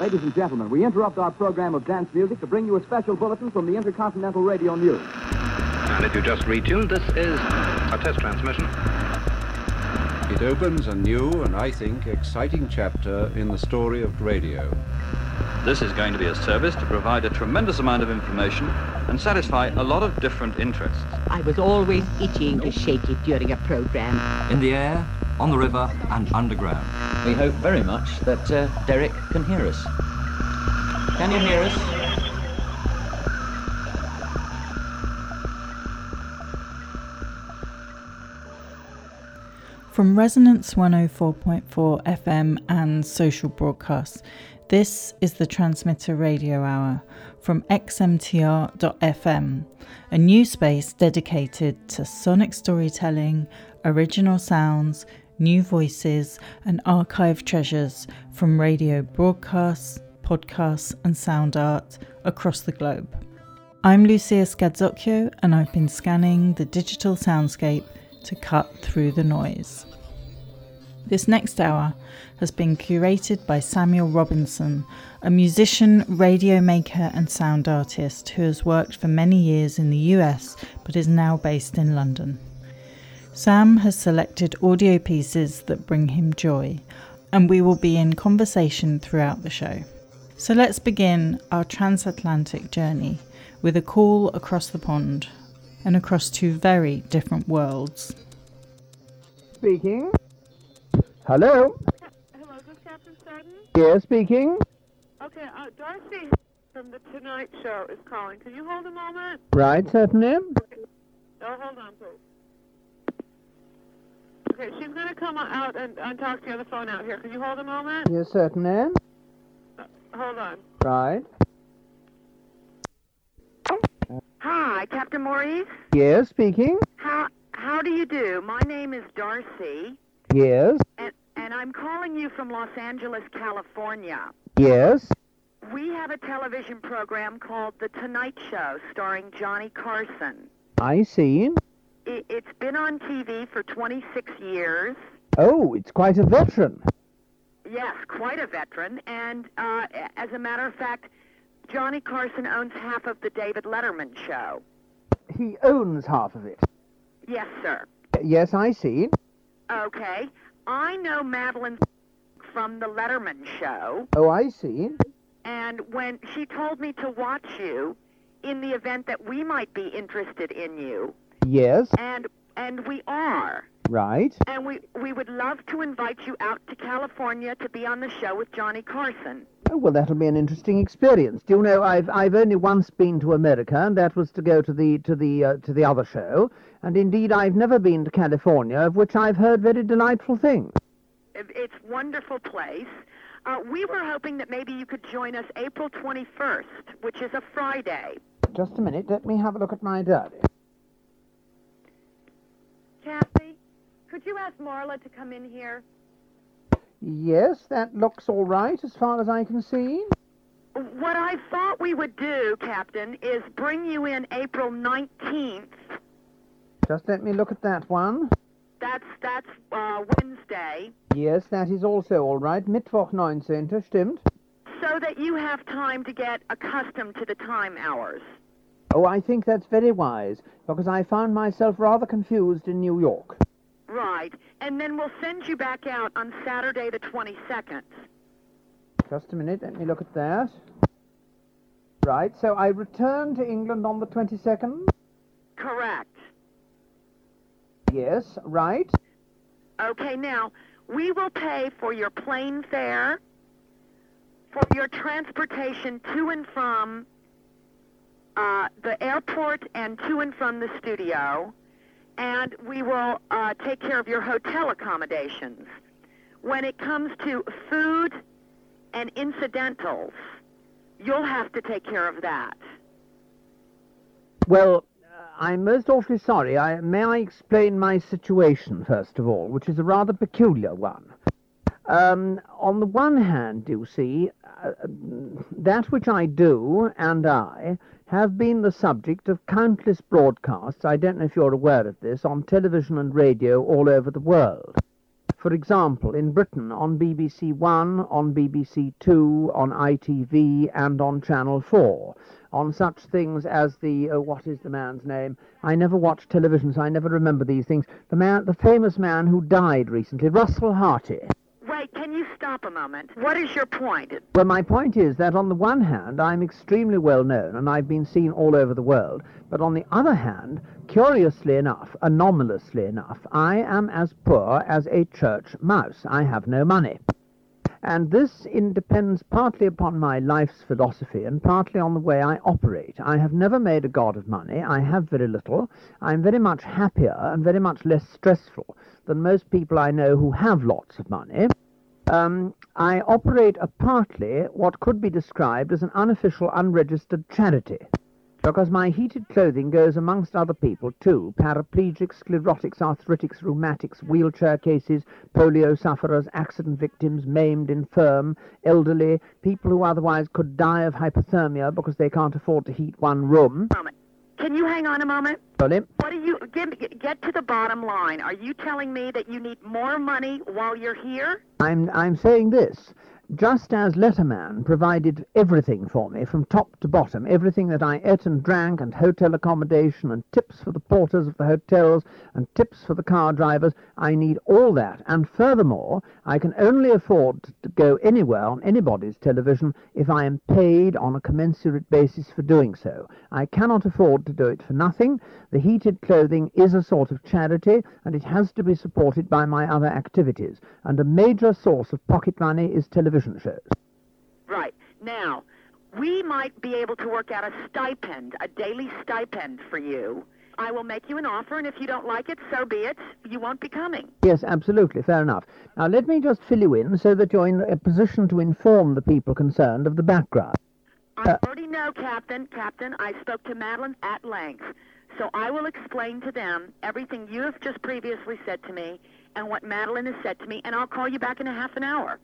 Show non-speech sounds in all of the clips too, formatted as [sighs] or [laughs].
Ladies and gentlemen, we interrupt our program of dance music to bring you a special bulletin from the Intercontinental Radio News. And if you just retuned, this is a test transmission. It opens a new and, I think, exciting chapter in the story of radio. This is going to be a service to provide a tremendous amount of information and satisfy a lot of different interests. I was always itching to shake it during a program. In the air, on the river, and underground. We hope very much that uh, Derek can hear us. Can you hear us? From Resonance 104.4 FM and social broadcasts, this is the Transmitter Radio Hour from xmtr.fm, a new space dedicated to sonic storytelling, original sounds, new voices, and archive treasures from radio broadcasts, podcasts, and sound art across the globe. I'm Lucia Scazzocchio, and I've been scanning the digital soundscape to cut through the noise. This next hour has been curated by Samuel Robinson, a musician, radio maker, and sound artist who has worked for many years in the US but is now based in London. Sam has selected audio pieces that bring him joy, and we will be in conversation throughout the show. So let's begin our transatlantic journey with a call across the pond and across two very different worlds. Speaking. Hello. Hello, is this Captain Seddon? Yes, speaking. Okay, uh, Darcy from The Tonight Show is calling. Can you hold a moment? Right, certainly. Oh, hold on, please. Okay, she's going to come out and, and talk to you on the phone out here. Can you hold a moment? Yes, certainly. Uh, hold on. Right. Hi, Captain Maurice. Yes, speaking. How how do you do? My name is Darcy, Yes. and and I'm calling you from Los Angeles, California. Yes. We have a television program called The Tonight Show, starring Johnny Carson. I see. I it's been on TV for 26 years. Oh, it's quite a veteran. Yes, quite a veteran. And uh, as a matter of fact, Johnny Carson owns half of the David Letterman show. He owns half of it. Yes, sir. Yes, I see. Okay. I know Madeline from the Letterman show. Oh, I see. And when she told me to watch you in the event that we might be interested in you, Yes. and and we are, Right. and we we would love to invite you out to California to be on the show with Johnny Carson. Oh, well, that'll be an interesting experience. Do you know, I've I've only once been to America, and that was to go to the to the uh, to the other show. And indeed, I've never been to California, of which I've heard very delightful things. It's wonderful place. Uh, we were hoping that maybe you could join us April 21st, which is a Friday. Just a minute. Let me have a look at my diary. Kathy, could you ask Marla to come in here? Yes, that looks all right as far as I can see. What I thought we would do, Captain, is bring you in April 19th. Just let me look at that one. That's that's uh, Wednesday, Yes, that is also all right. Mittwoch 19. Stimmt. so that you have time to get accustomed to the time hours. Oh, I think that's very wise, because I found myself rather confused in New York. Right. And then we'll send you back out on Saturday the 22nd. Just a minute, let me look at that. Right, so I return to England on the 22nd? Correct. Yes, right. Okay, now, we will pay for your plane fare, for your transportation to and from uh, the airport and to and from the studio, and we will uh, take care of your hotel accommodations. When it comes to food and incidentals, you'll have to take care of that. Well, uh, I'm most awfully sorry. I, may I explain my situation, first of all, which is a rather peculiar one. Um, on the one hand, you see, uh, that which I do and I have been the subject of countless broadcasts, I don't know if you're aware of this, on television and radio all over the world. For example, in Britain, on BBC One, on BBC Two, on ITV, and on Channel 4, on such things as the, oh, what is the man's name? I never watch television, so I never remember these things. The man, the famous man who died recently, Russell Harty. Wait, can you stop a moment? What is your point? Well, my point is that on the one hand, I'm extremely well known and I've been seen all over the world. But on the other hand, curiously enough, anomalously enough, I am as poor as a church mouse. I have no money. And this depends partly upon my life's philosophy and partly on the way I operate. I have never made a god of money. I have very little. I'm very much happier and very much less stressful than most people I know who have lots of money. Um, I operate a partly what could be described as an unofficial, unregistered charity because my heated clothing goes amongst other people too paraplegics, sclerotics, arthritics, rheumatics, wheelchair cases, polio sufferers, accident victims, maimed, infirm, elderly, people who otherwise could die of hypothermia because they can't afford to heat one room. Moment. Can you hang on a moment? Sorry? What do you give, get to the bottom line? Are you telling me that you need more money while you're here? I'm I'm saying this. Just as Letterman provided everything for me from top to bottom, everything that I ate and drank, and hotel accommodation, and tips for the porters of the hotels, and tips for the car drivers, I need all that. And furthermore, I can only afford to go anywhere on anybody's television if I am paid on a commensurate basis for doing so. I cannot afford to do it for nothing. The heated clothing is a sort of charity, and it has to be supported by my other activities. And a major source of pocket money is television shows. Right. Now, we might be able to work out a stipend, a daily stipend for you. I will make you an offer, and if you don't like it, so be it. You won't be coming. Yes, absolutely. Fair enough. Now, let me just fill you in so that you're in a position to inform the people concerned of the background. I uh, already know, Captain. Captain, I spoke to Madeline at length. So I will explain to them everything you have just previously said to me and what Madeline has said to me, and I'll call you back in a half an hour.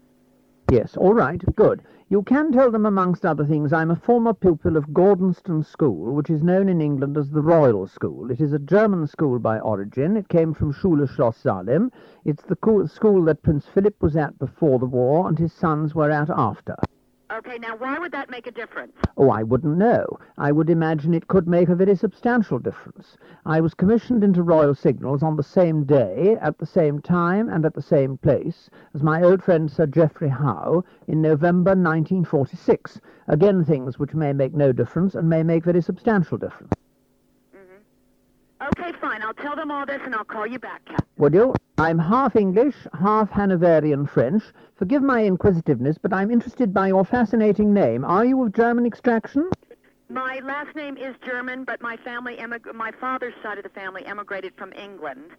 Yes, all right, good. You can tell them, amongst other things, I'm a former pupil of Gordonstoun School, which is known in England as the Royal School. It is a German school by origin. It came from Schule Schloss Salem. It's the school that Prince Philip was at before the war and his sons were at after. Okay, now why would that make a difference? Oh, I wouldn't know. I would imagine it could make a very substantial difference. I was commissioned into Royal Signals on the same day, at the same time, and at the same place as my old friend Sir Geoffrey Howe in November 1946. Again, things which may make no difference and may make very substantial difference. Okay, fine. I'll tell them all this, and I'll call you back, Captain. Would you? I'm half English, half Hanoverian French. Forgive my inquisitiveness, but I'm interested by your fascinating name. Are you of German extraction? My last name is German, but my family, emig- my father's side of the family, emigrated from England.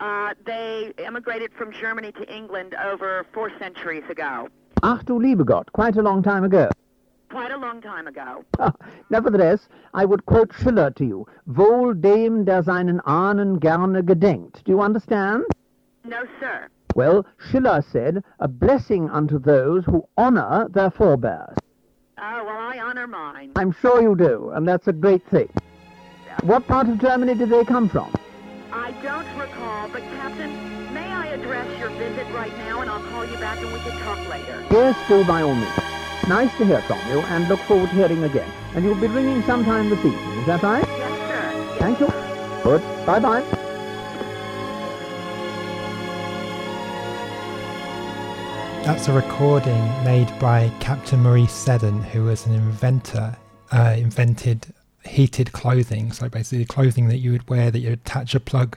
Uh, they emigrated from Germany to England over four centuries ago. Ach du liebe Gott, quite a long time ago. Quite a long time ago. [laughs] Ah, nevertheless, I would quote Schiller to you. Wohl dem, der seinen Ahnen gerne gedenkt. Do you understand? No, sir. Well, Schiller said, a blessing unto those who honor their forebears. Oh, well, I honor mine. I'm sure you do, and that's a great thing. What part of Germany did they come from? I don't recall, but Captain, may I address your visit right now, and I'll call you back and we can talk later. Yes, do by all means. Nice to hear from you, and look forward to hearing again. And you'll be ringing sometime this evening, is that right? Yes, sir. Thank you. Good. Bye-bye. That's a recording made by Captain Maurice Seddon, who was an inventor, uh, invented heated clothing. So basically, clothing that you would wear that you attach a plug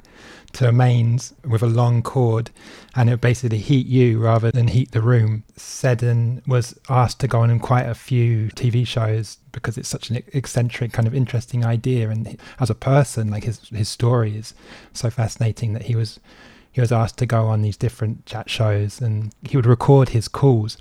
to a mains with a long cord, and it basically heat you rather than heat the room. Seddon was asked to go on in quite a few TV shows because it's such an eccentric, kind of interesting idea, and as a person, like his his story is so fascinating that he was he was asked to go on these different chat shows, and he would record his calls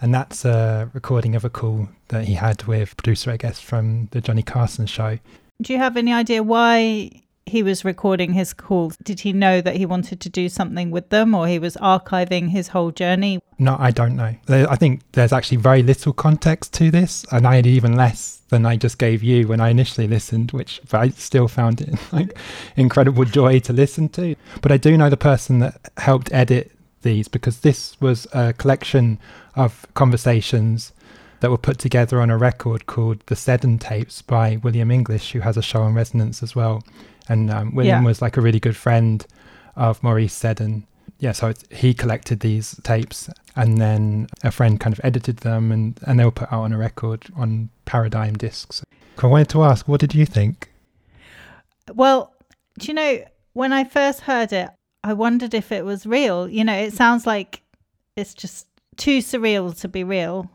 and that's a recording of a call that he had with producer, I guess, from the Johnny Carson show. Do you have any idea why he was recording his calls? Did he know that he wanted to do something with them or he was archiving his whole journey? No, I don't know. I think there's actually very little context to this, and I had even less than I just gave you when I initially listened, which I still found it [laughs] like incredible joy to listen to. But I do know the person that helped edit these because this was a collection of conversations that were put together on a record called The Seddon Tapes by William English, who has a show on Resonance as well. And um, William Yeah. was like a really good friend of Maurice Seddon. Yeah, so he collected these tapes and then a friend kind of edited them and, and they were put out on a record on Paradigm discs. I wanted to ask, what did you think? Well, do you know, when I first heard it, I wondered if it was real. You know, it sounds like it's just too surreal to be real.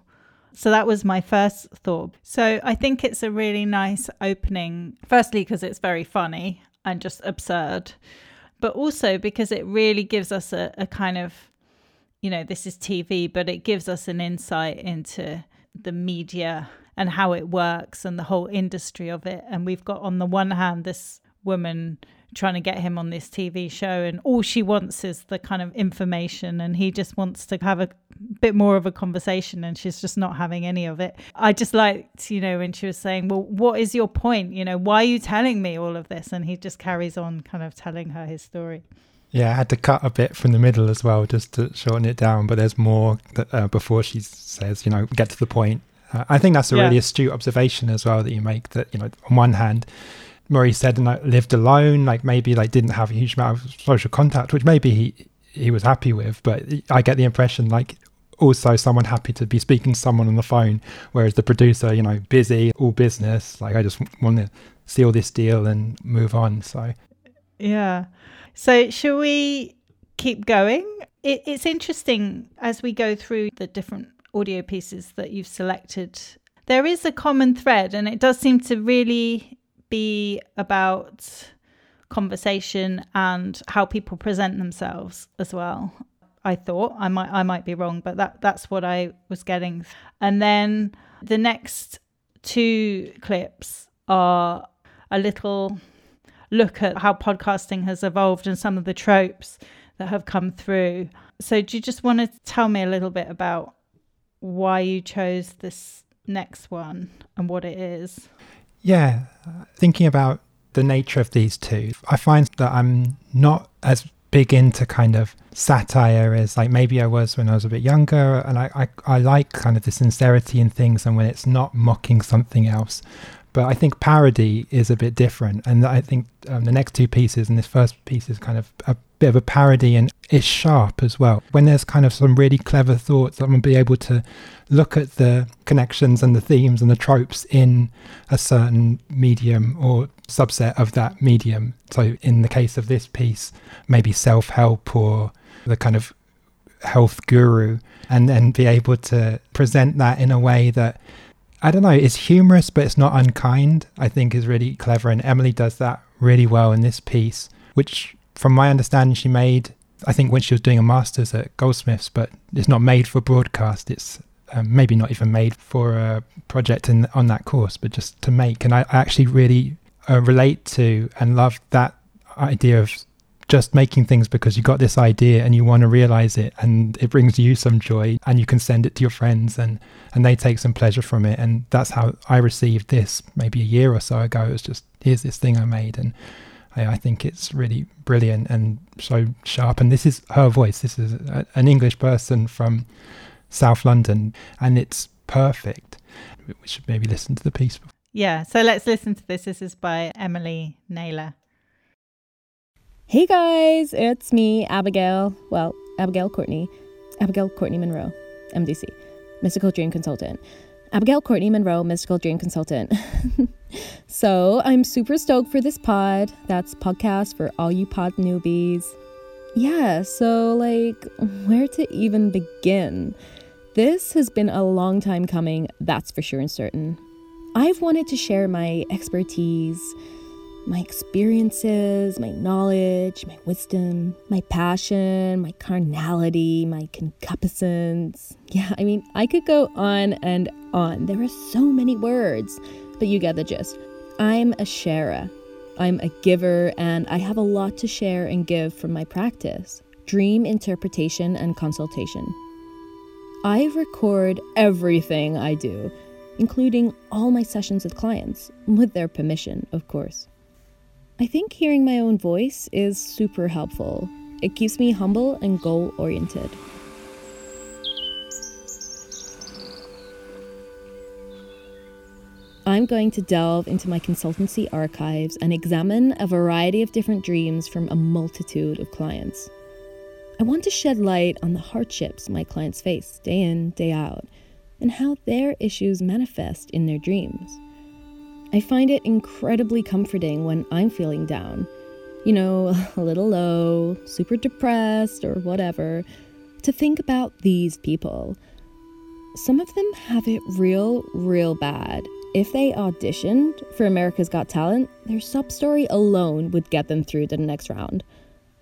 So that was my first thought. So I think it's a really nice opening, firstly, because it's very funny and just absurd, but also because it really gives us a, a kind of, you know, this is TV, but it gives us an insight into the media and how it works and the whole industry of it. And we've got on the one hand this woman trying to get him on this TV show, and all she wants is the kind of information, and he just wants to have a bit more of a conversation, and she's just not having any of it. I just liked, you know, when she was saying, Well, what is your point? You know, why are you telling me all of this? And he just carries on kind of telling her his story. Yeah, I had to cut a bit from the middle as well just to shorten it down, but there's more that, uh, before she says, you know, get to the point. Uh, I think that's a Yeah. really astute observation as well that you make that, you know, on one hand, Maurice Seddon like, lived alone, like maybe like didn't have a huge amount of social contact, which maybe he, he was happy with, but I get the impression like also someone happy to be speaking to someone on the phone, whereas the producer, you know, busy, all business, like I just want to seal this deal and move on. So Yeah. So, shall we keep going? It, it's interesting as we go through the different audio pieces that you've selected. There is a common thread, and it does seem to really be about conversation and how people present themselves as well. I thought I might I might be wrong, but that that's what I was getting. And then the next two clips are a little look at how podcasting has evolved and some of the tropes that have come through. So, do you just want to tell me a little bit about why you chose this next one and what it is? Yeah, thinking about the nature of these two, I find that I'm not as big into kind of satire as like maybe I was when I was a bit younger, and I I, I like kind of the sincerity in things and when it's not mocking something else. But I think parody is a bit different, and I think um, the next two pieces and this first piece is kind of a bit of a parody, and it's sharp as well. When there's kind of some really clever thoughts, I'm gonna be able to look at the connections and the themes and the tropes in a certain medium or subset of that medium. So in the case of this piece, maybe self-help or the kind of health guru, and then be able to present that in a way that I don't know, it's humorous, but it's not unkind, I think is really clever. And Emily does that really well in this piece, which, from my understanding, she made, I think, when she was doing a master's at Goldsmiths, but it's not made for broadcast. It's um, maybe not even made for a project in, on that course, but just to make. And I, I actually really uh, relate to and love that idea of just making things because you got this idea and you want to realize it and it brings you some joy and you can send it to your friends and and they take some pleasure from it. And that's how I received this maybe a year or so ago. It was just here's this thing I made and I, think it's really brilliant and so sharp. And this is her voice. This is a, an English person from South London and it's perfect. We should maybe listen to the piece. Yeah, so let's listen to this. This is by Emily Naylor. Hey guys, it's me, Abigail. Well, Abigail Courtney. Abigail Courtney Monroe, MDC, Mystical Dream Consultant. Abigail Courtney Monroe, Mystical Dream Consultant. [laughs] so I'm super stoked for this pod. That's podcast for all you pod newbies. Yeah, so like, where to even begin? This has been a long time coming, that's for sure and certain. I've wanted to share my expertise, my experiences, my knowledge, my wisdom, my passion, my carnality, my concupiscence. Yeah, I mean, I could go on and on. There are so many words, but you get the gist. I'm a sharer. I'm a giver, and I have a lot to share and give from my practice dream interpretation and consultation. I record everything I do, including all my sessions with clients, with their permission, of course. I think hearing my own voice is super helpful. It keeps me humble and goal oriented. I'm going to delve into my consultancy archives and examine a variety of different dreams from a multitude of clients. I want to shed light on the hardships my clients face day in, day out, and how their issues manifest in their dreams. I find it incredibly comforting when I'm feeling down, you know, [laughs] a little low, super depressed, or whatever, to think about these people. Some of them have it real, real bad, if they auditioned for America's Got Talent, their sub story alone would get them through to the next round.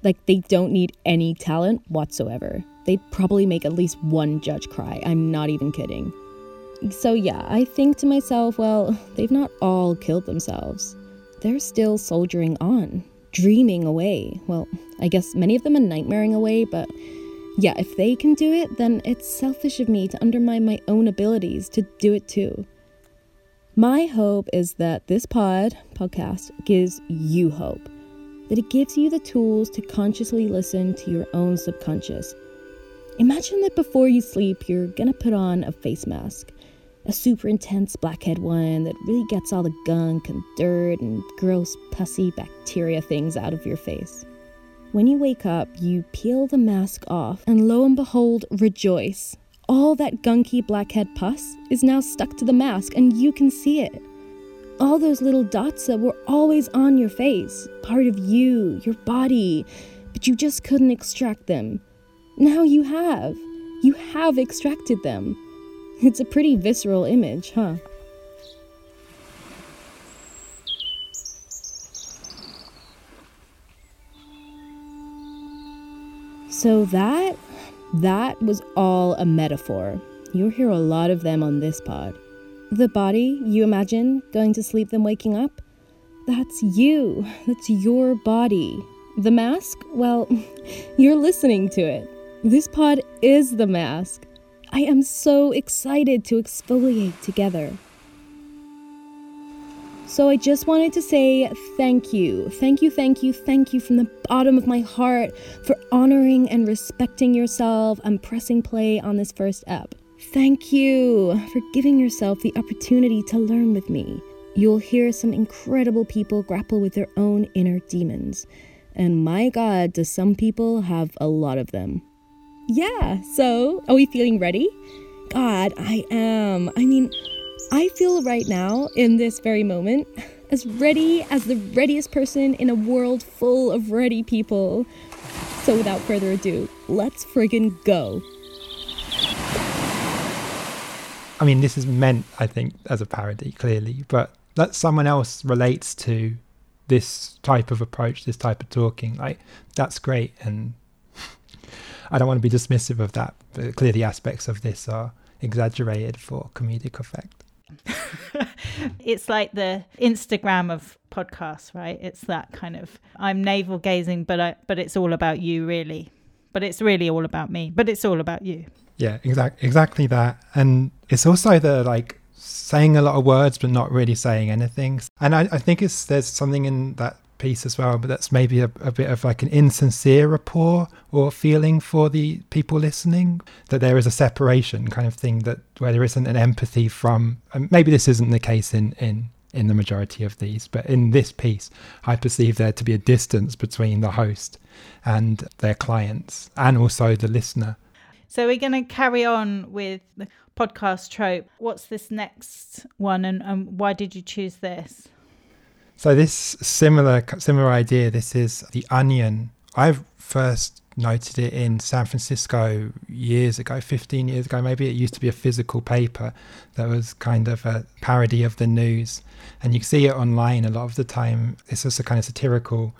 Like, they don't need any talent whatsoever. They'd probably make at least one judge cry. I'm not even kidding. So, yeah, I think to myself, well, they've not all killed themselves. They're still soldiering on, dreaming away. Well, I guess many of them are nightmaring away, but yeah, if they can do it, then it's selfish of me to undermine my own abilities to do it too. My hope is that this pod podcast gives you hope, that it gives you the tools to consciously listen to your own subconscious. Imagine that before you sleep, you're gonna put on a face mask, a super intense blackhead one that really gets all the gunk and dirt and gross, pussy bacteria things out of your face. When you wake up, you peel the mask off, and lo and behold, rejoice all that gunky blackhead pus is now stuck to the mask and you can see it. All those little dots that were always on your face, part of you, your body, but you just couldn't extract them. Now you have. You have extracted them. It's a pretty visceral image, huh? So that that was all a metaphor. You'll hear a lot of them on this pod. The body, you imagine, going to sleep then waking up? That's you. That's your body. The mask? Well, [laughs] you're listening to it. This pod is the mask. I am so excited to exfoliate together. So I just wanted to say thank you. Thank you, thank you, thank you from the bottom of my heart for honoring and respecting yourself and pressing play on this first ep. Thank you for giving yourself the opportunity to learn with me. You'll hear some incredible people grapple with their own inner demons. And my god, do some people have a lot of them. Yeah, so are we feeling ready? God, I am. I mean, I feel right now, in this very moment, as ready as the readiest person in a world full of ready people. So without further ado, let's friggin' go. I mean, this is meant, I think, as a parody, clearly, but that someone else relates to this type of approach, this type of talking, like, that's great. And I don't want to be dismissive of that, but clearly aspects of this are exaggerated for comedic effect. [laughs] it's like the Instagram of podcasts, right? It's that kind of I'm navel gazing, but I but it's all about you, really. But it's really all about me. But it's all about you. Yeah, exactly, exactly that. And it's also the like saying a lot of words but not really saying anything. And I, I think it's there's something in that piece as well, but that's maybe a, a, bit of like an insincere rapport or feeling for the people listening that there is a separation kind of thing that where there isn't an empathy from. maybe this isn't the case in in in the majority of these, but in this piece, I perceive there to be a distance between the host and their clients and also the listener. So we're going to carry on with the podcast trope. What's this next one, and, and why did you choose this? So this similar similar idea. This is the Onion. I first noted it in San Francisco years ago, 15 years ago. Maybe it used to be a physical paper that was kind of a parody of the news, and you see it online a lot of the time. It's just a kind of satirical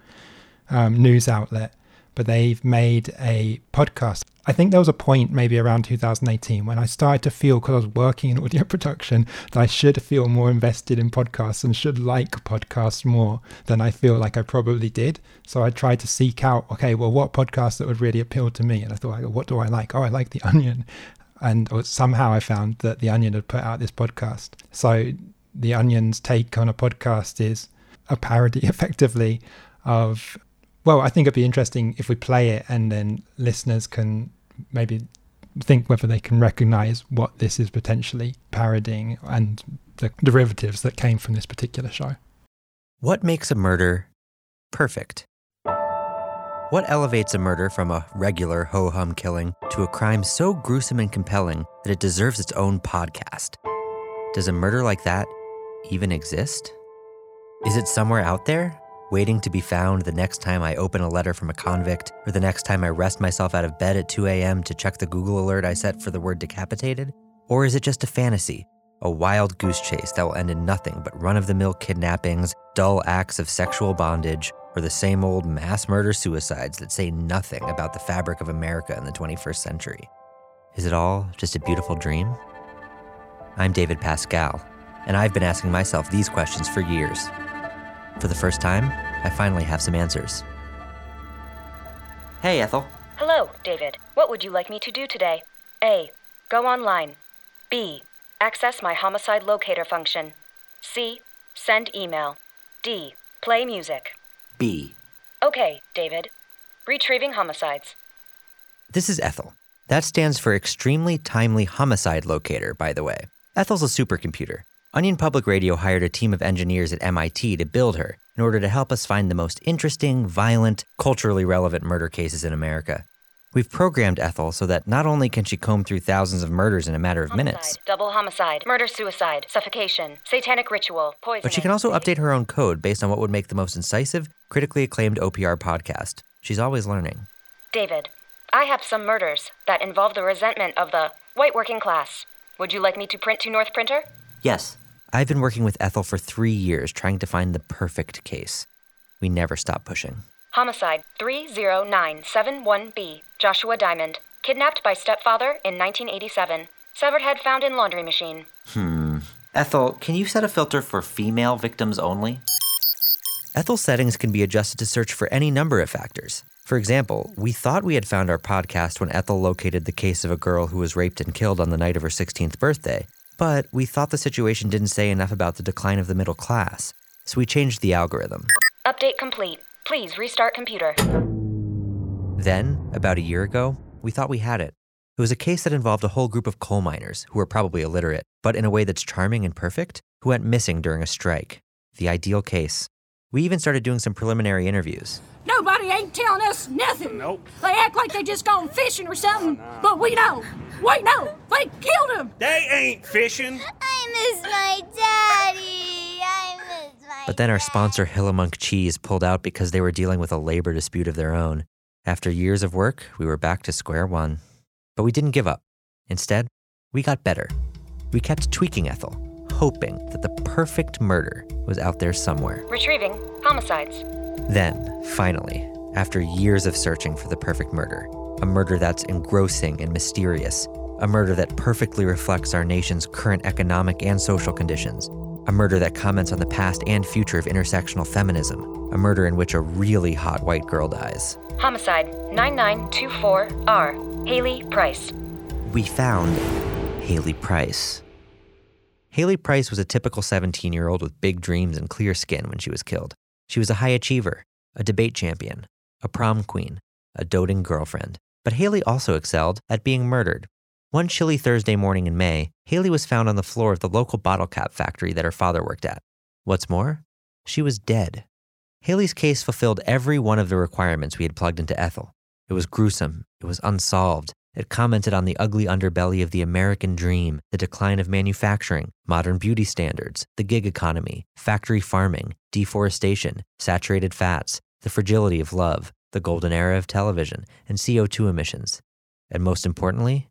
um, news outlet, but they've made a podcast I think there was a point maybe around 2018 when I started to feel, because I was working in audio [laughs] production, that I should feel more invested in podcasts and should like podcasts more than I feel like I probably did. So I tried to seek out, okay, well, what podcasts that would really appeal to me? And I thought, what do I like? Oh, I like The Onion. And uh, somehow I found that The Onion had put out this podcast. So The Onion's take on a podcast is a parody, [laughs] effectively, of Well, I think it'd be interesting if we play it and then listeners can maybe think whether they can recognize what this is potentially parodying and the derivatives that came from this particular show. What makes a murder perfect? What elevates a murder from a regular ho hum killing to a crime so gruesome and compelling that it deserves its own podcast? Does a murder like that even exist? Is it somewhere out there, waiting to be found the next time I open a letter from a convict, or the next time I rest myself out of bed at 2 a.m. to check the Google alert I set for the word decapitated? Or is it just a fantasy, a wild goose chase that will end in nothing but run of the mill kidnappings, dull acts of sexual bondage, or the same old mass murder suicides that say nothing about the fabric of America in the 21st century? Is it all just a beautiful dream? I'm David Pascall, and I've been asking myself these questions for years. For the first time, I finally have some answers. Hey, Ethel. Hello, David. What would you like me to do today? A. Go online. B. Access my homicide locator function. C. Send email. D. Play music. B. Okay, David. Retrieving homicides. This is Ethel. That stands for Extremely Timely Homicide Locator, by the way. Ethel's a supercomputer. Onion Public Radio hired a team of engineers at MIT to build her in order to help us find the most interesting, violent, culturally relevant murder cases in America. We've programmed Ethel so that not only can she comb through thousands of murders in a matter of minutes, Double homicide, murder suicide, suffocation, satanic ritual, poison. but she can also update her own code based on what would make the most incisive, critically acclaimed OPR podcast. She's always learning. David, I have some murders that involve the resentment of the white working class. Would you like me to print to North Printer? Yes. I've been working with Ethel for three years trying to find the perfect case. We never stop pushing. Homicide 30971B, Joshua Diamond. Kidnapped by stepfather in 1987. Severed head found in laundry machine. Hmm. Ethel, can you set a filter for female victims only? Ethel's settings can be adjusted to search for any number of factors. For example, we thought we had found our podcast when Ethel located the case of a girl who was raped and killed on the night of her 16th birthday, but we thought the situation didn't say enough about the decline of the middle class, so we changed the algorithm. Update complete. Please restart computer. Then, about a year ago, we thought we had it. It was a case that involved a whole group of coal miners who were probably illiterate, but in a way that's charming and perfect, who went missing during a strike. The ideal case. We even started doing some preliminary interviews. Nobody ain't telling us nothing. Nope. They act like they just gone fishing or something, oh, No. but we know. We know. They killed him. They ain't fishing. I miss my daddy. I miss my. But then our sponsor, Hillamunk Cheese, pulled out because they were dealing with a labor dispute of their own. After years of work, we were back to square one. But we didn't give up. Instead, we got better. We kept tweaking Ethel, hoping that the perfect murder was out there somewhere. Retrieving homicides. Then, finally, after years of searching for the perfect murder, a murder that's engrossing and mysterious, a murder that perfectly reflects our nation's current economic and social conditions, a murder that comments on the past and future of intersectional feminism, a murder in which a really hot white girl dies. Homicide 9924R. Haley Price. We found Haley Price. Haley Price was a typical 17 year old with big dreams and clear skin when she was killed. She was a high achiever, a debate champion, a prom queen, a doting girlfriend. But Haley also excelled at being murdered. One chilly Thursday morning in May, Haley was found on the floor of the local bottle cap factory that her father worked at. What's more, she was dead. Haley's case fulfilled every one of the requirements we had plugged into Ethel. It was gruesome, it was unsolved, it commented on the ugly underbelly of the American dream, the decline of manufacturing, modern beauty standards, the gig economy, factory farming, deforestation, saturated fats, the fragility of love, the golden era of television, and CO2 emissions. And most importantly,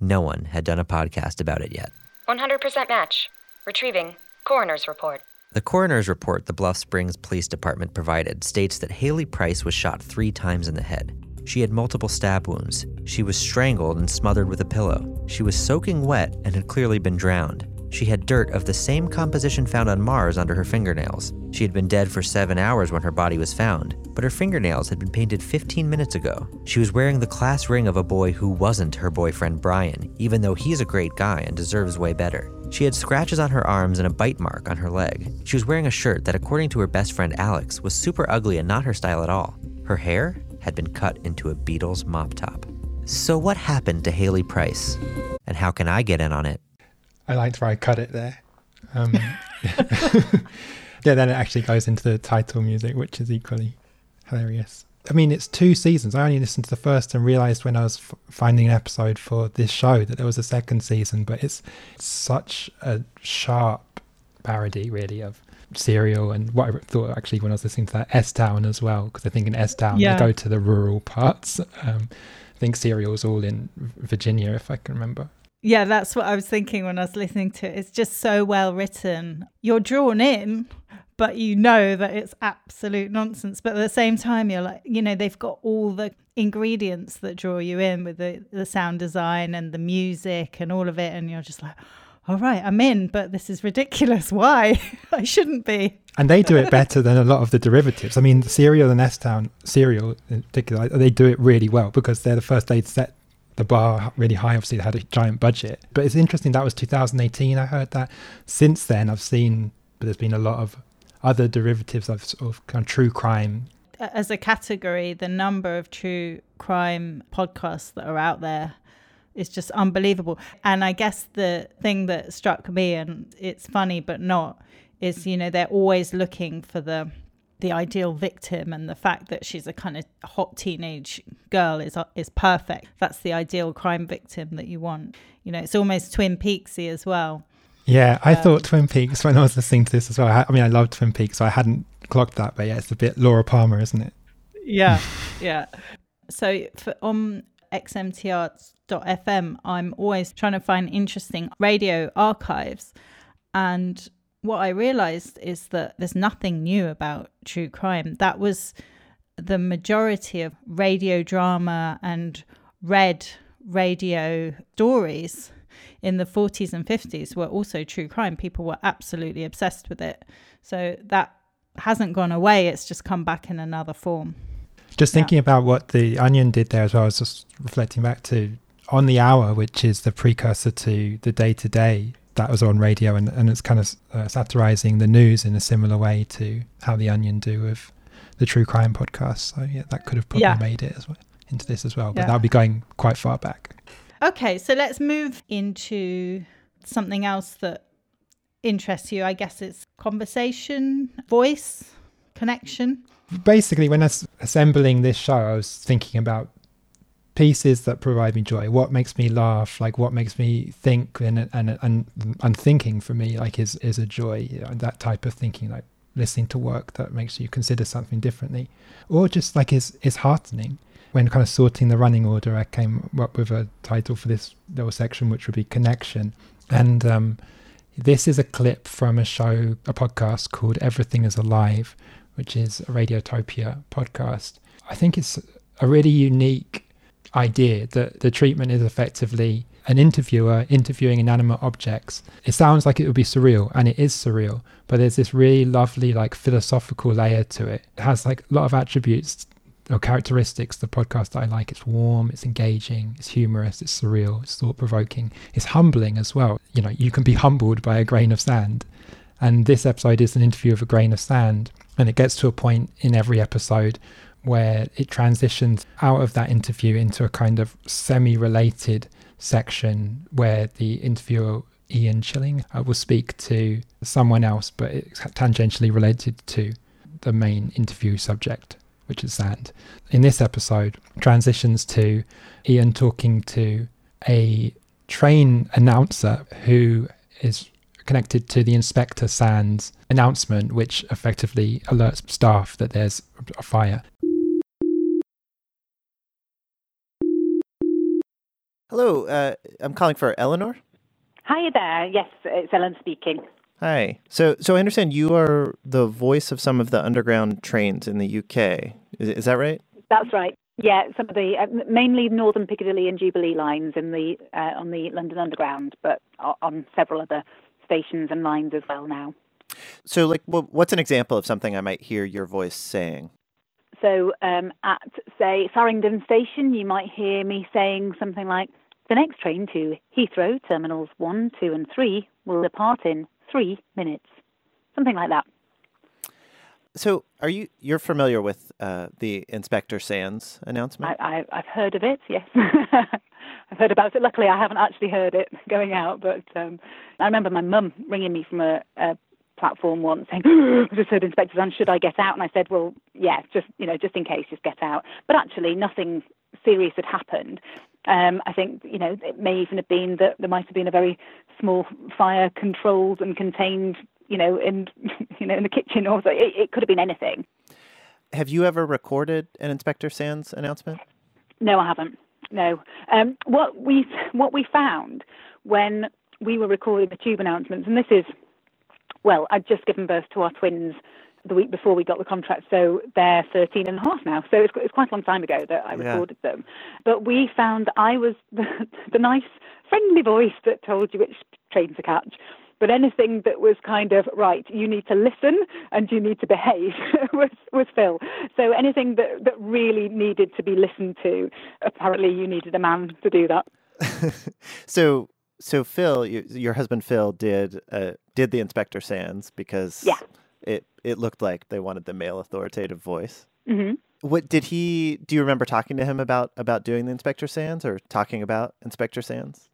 no one had done a podcast about it yet. 100% match. Retrieving coroner's report. The coroner's report the Bluff Springs Police Department provided states that Haley Price was shot three times in the head. She had multiple stab wounds. She was strangled and smothered with a pillow. She was soaking wet and had clearly been drowned. She had dirt of the same composition found on Mars under her fingernails. She had been dead for seven hours when her body was found, but her fingernails had been painted 15 minutes ago. She was wearing the class ring of a boy who wasn't her boyfriend Brian, even though he's a great guy and deserves way better. She had scratches on her arms and a bite mark on her leg. She was wearing a shirt that, according to her best friend Alex, was super ugly and not her style at all. Her hair had been cut into a Beatles mop top. So, what happened to Haley Price? And how can I get in on it? I liked where I cut it there. Um, [laughs] yeah, then it actually goes into the title music, which is equally hilarious. I mean, it's two seasons. I only listened to the first and realized when I was f- finding an episode for this show that there was a second season, but it's such a sharp parody, really, of Serial and what I thought actually when I was listening to that S Town as well, because I think in S Town Yeah. they go to the rural parts. Um, I think Serial's all in Virginia, if I can remember. Yeah, that's what I was thinking when I was listening to it. It's just so well written. You're drawn in, but you know that it's absolute nonsense. But at the same time, you're like, you know, they've got all the ingredients that draw you in with the, the sound design and the music and all of it. And you're just like, all right, I'm in, but this is ridiculous. Why? [laughs] I shouldn't be. And they do it better than a lot of the derivatives. I mean, Serial and S Town, Serial in particular, they do it really well because they're the first they set the bar really high. Obviously, they had a giant budget. But it's interesting, that was 2018, I heard that. Since then, I've seen, but there's been a lot of other derivatives of sort of kind of true crime. As a category, the number of true crime podcasts that are out there is just unbelievable. And I guess the thing that struck me, and it's funny but not, is you know they're always looking for the the ideal victim, and the fact that she's a kind of hot teenage girl is is perfect. That's the ideal crime victim that you want. You know, it's almost Twin Peaksy as well. Yeah, I Um, thought Twin Peaks when I was listening to this as well. I, I mean, I love Twin Peaks, so I hadn't clocked that. But yeah, it's a bit Laura Palmer, isn't it? Yeah, [laughs] yeah. So for, on xmtr.fm, I'm always trying to find interesting radio archives. And what I realized is that there's nothing new about true crime. That was the majority of radio drama and read radio stories in the 40s and 50s were also true crime. People were absolutely obsessed with it. So that hasn't gone away, it's just come back in another form. Just thinking about what the Onion did there as well, I was just reflecting back to On the Hour, which is the precursor to the Day Today. That was on radio, and, and it's kind of uh, satirizing the news in a similar way to how the Onion do with the true crime podcast. So yeah, that could have probably Yeah. made it as well, into this as well, but Yeah. that would be going quite far back. Okay, so let's move into something else that interests you. I guess it's conversation, voice, connection. Basically, when I was assembling this show, I was thinking about pieces that provide me joy. What makes me laugh? Like what makes me think? And and and, and thinking for me, like is is a joy. You know, that type of thinking, like listening to work that makes you consider something differently, or just like is is heartening. When kind of sorting the running order, I came up with a title for this little section, which would be connection. And um, this is a clip from a show, a podcast called Everything is Alive, which is a Radiotopia podcast. I think it's a really unique idea that the treatment is effectively an interviewer interviewing inanimate objects. It sounds like it would be surreal, and it is surreal, but there's this really lovely, like, philosophical layer to it. It has, like, a lot of attributes or characteristics the podcast that I like. It's warm, it's engaging, it's humorous, it's surreal, it's thought provoking, it's humbling as well. You know, you can be humbled by a grain of sand. And this episode is an interview of a grain of sand. And it gets to a point in every episode where it transitions out of that interview into a kind of semi related section where the interviewer, Ian Chillag, uh, will speak to someone else, but it's tangentially related to the main interview subject, which is sand. In this episode, transitions to Ian talking to a train announcer who is connected to the Inspector Sands announcement, which effectively alerts staff that there's a fire. Hello, uh, I'm calling for Eleanor. Hi there. Yes, it's Ellen speaking. Hi. So, so I understand you are the voice of some of the underground trains in the UK. Is, is that right? That's right. Yeah, some of the uh, mainly Northern Piccadilly and Jubilee lines in the uh, on the London Underground, but on several other stations and lines as well now. So, like, what's an example of something I might hear your voice saying? So um, at say Farringdon Station, you might hear me saying something like, "The next train to Heathrow terminals one, two, and three will depart in three minutes," something like that. So, are you you're familiar with uh, the Inspector Sands announcement? I, I, I've heard of it, yes. [laughs] I've heard about it. Luckily, I haven't actually heard it [laughs] going out, but um, I remember my mum ringing me from a, a platform once saying, [gasps] I just heard Inspector Sands, should I get out? And I said, well, yeah, just, you know, just in case, just get out. But actually, nothing serious had happened. Um, I think, you know, it may even have been that there might have been a very small fire controlled and contained, you know, in, [laughs] you know, in the kitchen or so. It, it could have been anything. Have you ever recorded an Inspector Sands announcement? No, I haven't. No. Um, what we what we found when we were recording the tube announcements, and this is, well, I'd just given birth to our twins the week before we got the contract, so they're 13 and a half now. So it's, it's quite a long time ago that I Yeah. recorded them. But we found I was [laughs] the, the nice, friendly voice that told you which train to catch. But anything that was kind of right, you need to listen and you need to behave [laughs] was was Phil. So anything that that really needed to be listened to, apparently you needed a man to do that. [laughs] So, so Phil, your, your husband Phil, did uh, did the Inspector Sands because Yeah. It looked like they wanted the male authoritative voice. hmm What did he? Do you remember talking to him about about doing the Inspector Sands or talking about Inspector Sands?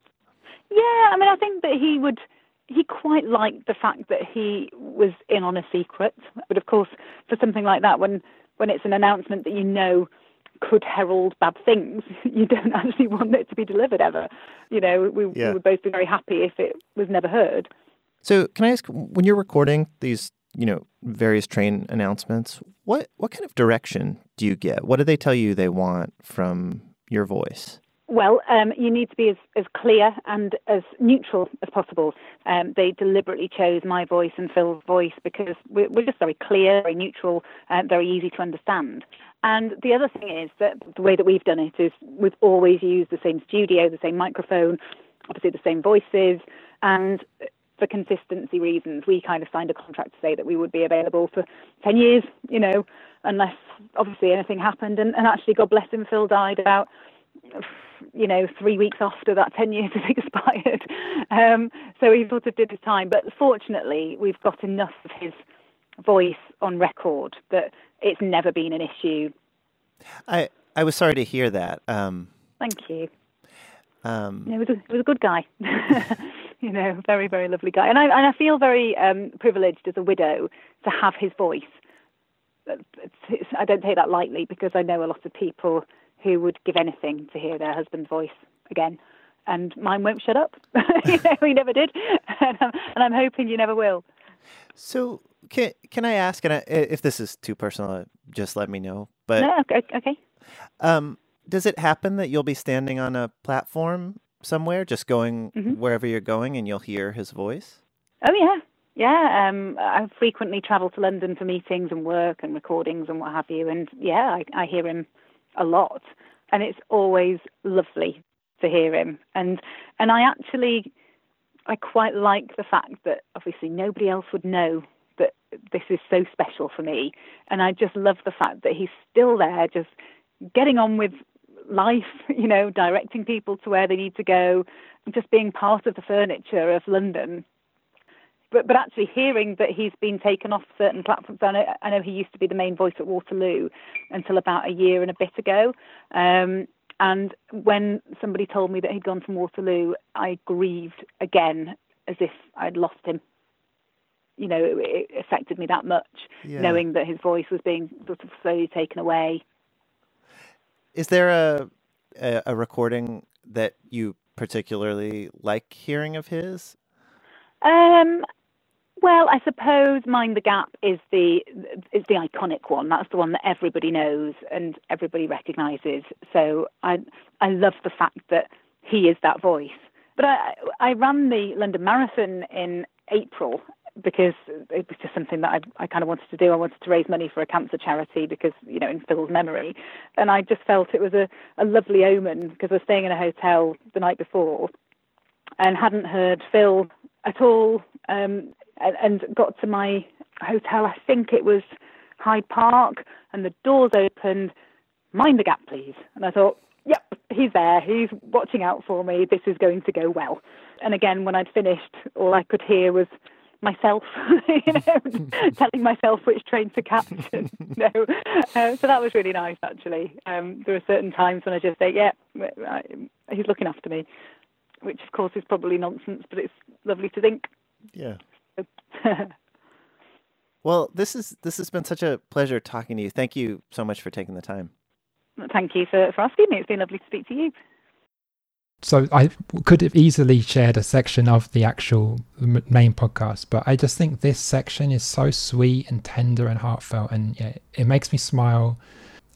Yeah, I mean, I think that he would. He quite liked the fact that he was in on a secret. But of course, for something like that, when when it's an announcement that you know could herald bad things, [laughs] you don't actually want it to be delivered ever. You know, we, Yeah. we would both be very happy if it was never heard. So, can I ask, when you're recording these, you know, various train announcements, what what kind of direction do you get? What do they tell you they want from your voice? Well, um, you need to be as, as clear and as neutral as possible. Um, they deliberately chose my voice and Phil's voice because we're, we're just very clear, very neutral, uh, very easy to understand. And the other thing is that the way that we've done it is we've always used the same studio, the same microphone, obviously the same voices, and for consistency reasons, we kind of signed a contract to say that we would be available for 10 years, you know, unless obviously anything happened. And, and actually, God bless him, Phil died about you know, three weeks after that 10 years had [laughs] expired. Um, so he sort of did his time. But fortunately, we've got enough of his voice on record that it's never been an issue. I I was sorry to hear that. Um, Thank you. um, he was a, he was a good guy. [laughs] you know, very, very lovely guy. And I, and I feel very um, privileged as a widow to have his voice. I don't take that lightly because I know a lot of people who would give anything to hear their husband's voice again. And mine won't shut up. [laughs] you know, he never did. [laughs] And I'm, and I'm hoping you never will. So can can I ask? And I, if this is too personal, uh, just let me know. But no, okay. okay. um, does it happen that you'll be standing on a platform somewhere, just going Mhm. wherever you're going, and you'll hear his voice? Oh yeah, yeah. Um, I frequently travel to London for meetings and work and recordings and what have you, and yeah, I, I hear him a lot, and it's always lovely to hear him. And and I actually, I quite like the fact that obviously nobody else would know that this is so special for me, and I just love the fact that he's still there, just getting on with life, [laughs] you know, directing people to where they need to go, just being part of the furniture of London. But but actually hearing that he's been taken off certain platforms, I know, I know he used to be the main voice at Waterloo until about a year and a bit ago. Um, and when somebody told me that he'd gone from Waterloo, I grieved again as if I'd lost him. You know, it, it affected me that much, Yeah. knowing that his voice was being sort of slowly taken away. Is there a, a a recording that you particularly like hearing of his? Um, well, I suppose Mind the Gap is the is the iconic one. That's the one that everybody knows and everybody recognises. So I I love the fact that he is that voice. But I I ran the London Marathon in April because it was just something that I I kind of wanted to do. I wanted to raise money for a cancer charity because you know in Phil's memory, and I just felt it was a a lovely omen because I was staying in a hotel the night before and hadn't heard Phil at all. Um, and, and got to my hotel. I think it was Hyde Park, and the doors opened. Mind the gap, please. And I thought, yep, he's there. He's watching out for me. This is going to go well. And again, when I'd finished, all I could hear was myself, [laughs] you know, [laughs] telling myself which train to catch. And, you know, uh, so that was really nice, actually. Um, there are certain times when I just say, "Yeah, I, he's looking after me," which of course is probably nonsense, but it's lovely to think. Yeah. [laughs] Well, this is this has been such a pleasure talking to you. Thank you so much for taking the time. Thank you for, for asking me. It's been lovely to speak to you. So I could have easily shared a section of the actual main podcast, but I just think this section is so sweet and tender and heartfelt, and yeah, it makes me smile.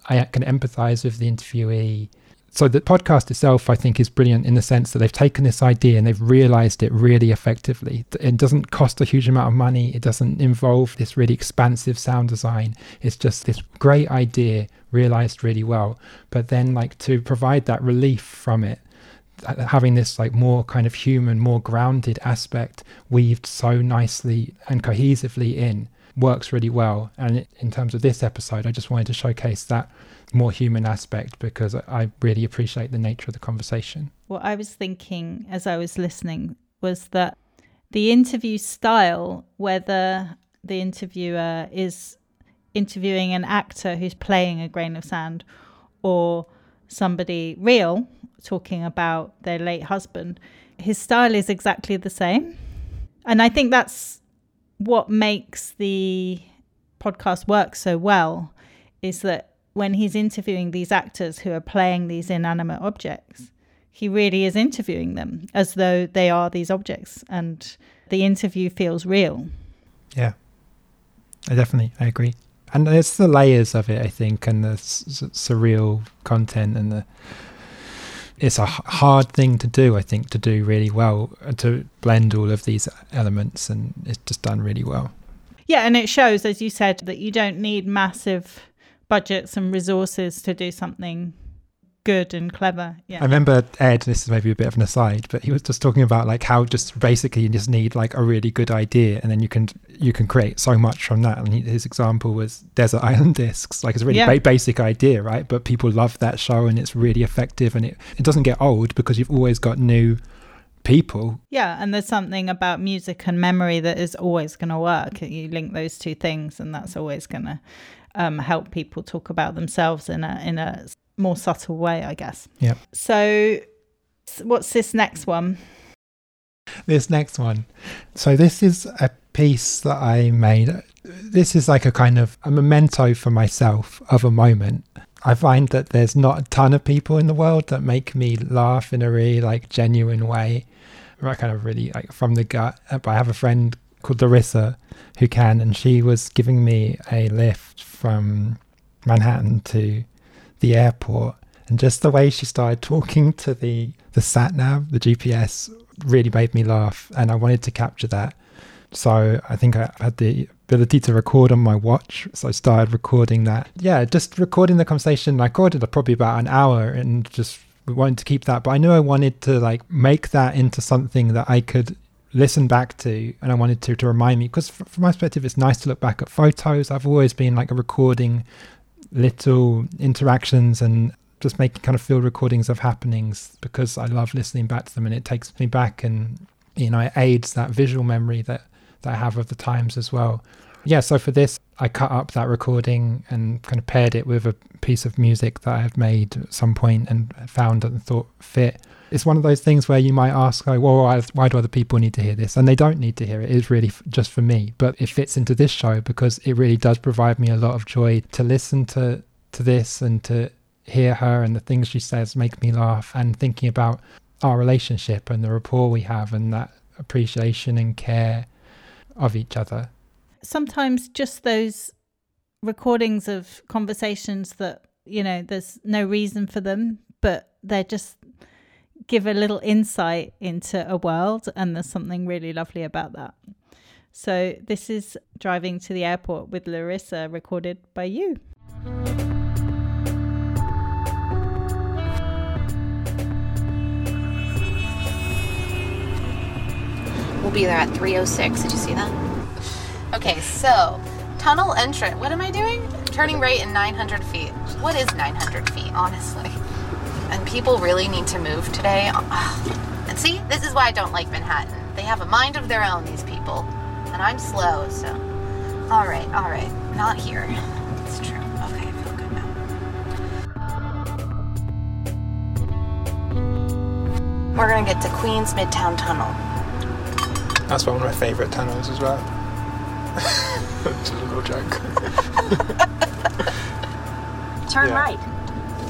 I can empathize with the interviewee. So the podcast itself, I think, is brilliant in the sense that they've taken this idea and they've realized it really effectively. It doesn't cost a huge amount of money. It doesn't involve this really expansive sound design. It's just this great idea realized really well. But then, like, to provide that relief from it having this like more kind of human, more grounded aspect weaved so nicely and cohesively in works really well. And in terms of this episode, I just wanted to showcase that more human aspect because I really appreciate the nature of the conversation. What I was thinking as I was listening was that the interview style, whether the interviewer is interviewing an actor who's playing a grain of sand or somebody real talking about their late husband, his style is exactly the same. And I think that's what makes the podcast work so well is that when he's interviewing these actors who are playing these inanimate objects, he really is interviewing them as though they are these objects and the interview feels real. Yeah. I definitely I agree. And it's the layers of it, I think, and the s- surreal content and the it's a hard thing to do, I think, to do really well, uh, to blend all of these elements, and it's just done really well. Yeah, and it shows, as you said, that you don't need massive budgets and resources to do something good and clever. Yeah. I remember Ed, this is maybe a bit of an aside, but he was just talking about like how just basically you just need like a really good idea and then you can you can create so much from that. And he, his example was Desert Island [laughs] Discs. Like it's a really yeah. ba- basic idea, right? But people love that show and it's really effective and it, it doesn't get old because you've always got new people. Yeah, and there's something about music and memory that is always going to work. You link those two things, and that's always going to um, help people talk about themselves in a in a more subtle way, I guess. Yeah. So, what's this next one? This next one. So, this is a piece that I made. This is like a kind of a memento for myself of a moment. I find that there's not a ton of people in the world that make me laugh in a really like genuine way, right? Kind of really like from the gut. Uh, but I have a friend called Larissa who can, and she was giving me a lift from Manhattan to the airport, and just the way she started talking to the the sat nav, the GPS, really made me laugh, and I wanted to capture that. So I think I had the ability to record on my watch, so I started recording that. Yeah, just recording the conversation. I recorded probably about an hour, and just wanted to keep that. But I knew I wanted to like make that into something that I could listen back to and I wanted to to remind me because from my perspective it's nice to look back at photos I've always been like a recording little interactions and just making kind of field recordings of happenings because I love listening back to them and it takes me back and you know it aids that visual memory that that I have of the times as well. Yeah, so for this I cut up that recording and kind of paired it with a piece of music that I had made at some point and found and thought fit it's one of those things where you might ask, well, why, why, do other people need to hear this? And they don't need to hear it. It's really f- just for me. But it fits into this show because it really does provide me a lot of joy to listen to to this and to hear her and the things she says make me laugh and thinking about our relationship and the rapport we have and that appreciation and care of each other. Sometimes just those recordings of conversations that, you know, there's no reason for them, but they're just give a little insight into a world, and there's something really lovely about that. So, this is Driving to the Airport with Larissa, recorded by you. We'll be there at 306. Did you see that? Okay, so tunnel entrance. What am I doing? Turning right in 900 feet. What is 900 feet, honestly? And people really need to move today. [sighs] And see, this is why I don't like Manhattan. They have a mind of their own, these people. And I'm slow, so. Alright, alright. Not here. It's true. Okay, I feel good now. We're gonna get to Queens Midtown Tunnel. That's one of my favourite tunnels as well. [laughs] Just a little joke. [laughs] Turn Yeah. right.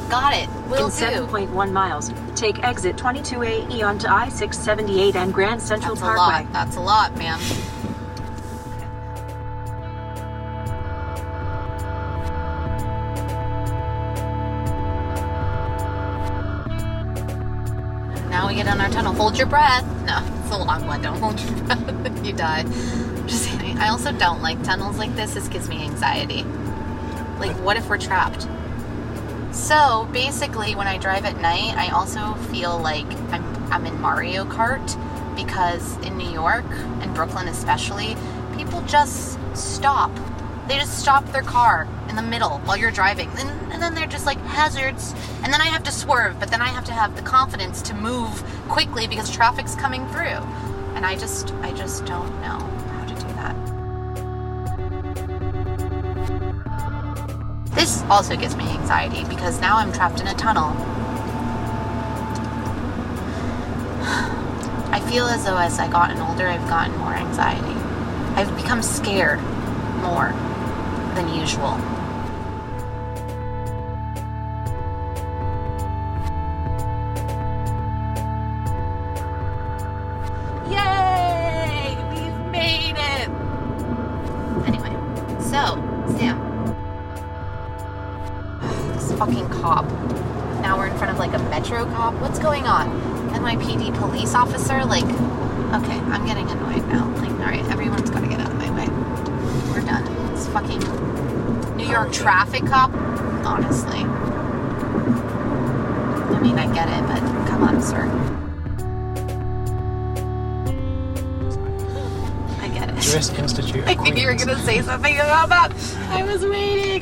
Got it. Will In do. 7.1 miles, take exit 22A onto I-678 and Grand Central That's a Parkway. lot. That's a lot, ma'am. Now we get on our tunnel. Hold your breath. No, it's a long one. Don't hold your [laughs] breath. you die. Just kidding. I also don't like tunnels like this. This gives me anxiety. Like, what if we're trapped? So basically, when I drive at night, I also feel like I'm I'm in Mario Kart because in New York and Brooklyn especially, people just stop. They just stop their car in the middle while you're driving, and, and then they're just like hazards. And then I have to swerve, but then I have to have the confidence to move quickly because traffic's coming through. And I just I just don't know This also gives me anxiety because now I'm trapped in a tunnel. [sighs] I feel as though as I gotten older, I've gotten more anxiety. I've become scared more than usual.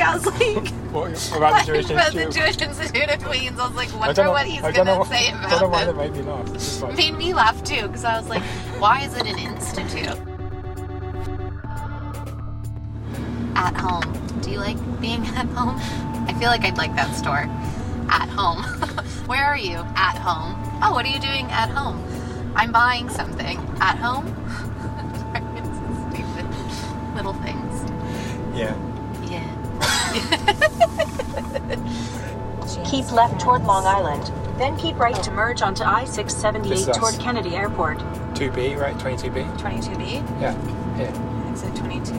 I was like, [laughs] What about the [laughs] Jewish about the Institute? Jewish Institute of Queens. I was like, wonder know, what he's I know gonna say I about don't know why this. that made me laugh. It's like, Made me laugh too, because I was like, why is it an institute? At home. Do you like being [laughs] at home? I feel like I'd like that store. At home. Where are you? At home. Oh, what are you doing at home? I'm buying something. At home? it's so stupid. Little things. yeah. Left toward Long Island. Then keep right to merge onto I-678 toward Kennedy Airport. 2B, right? 22B? 22B? Yeah. Here. Exit 22.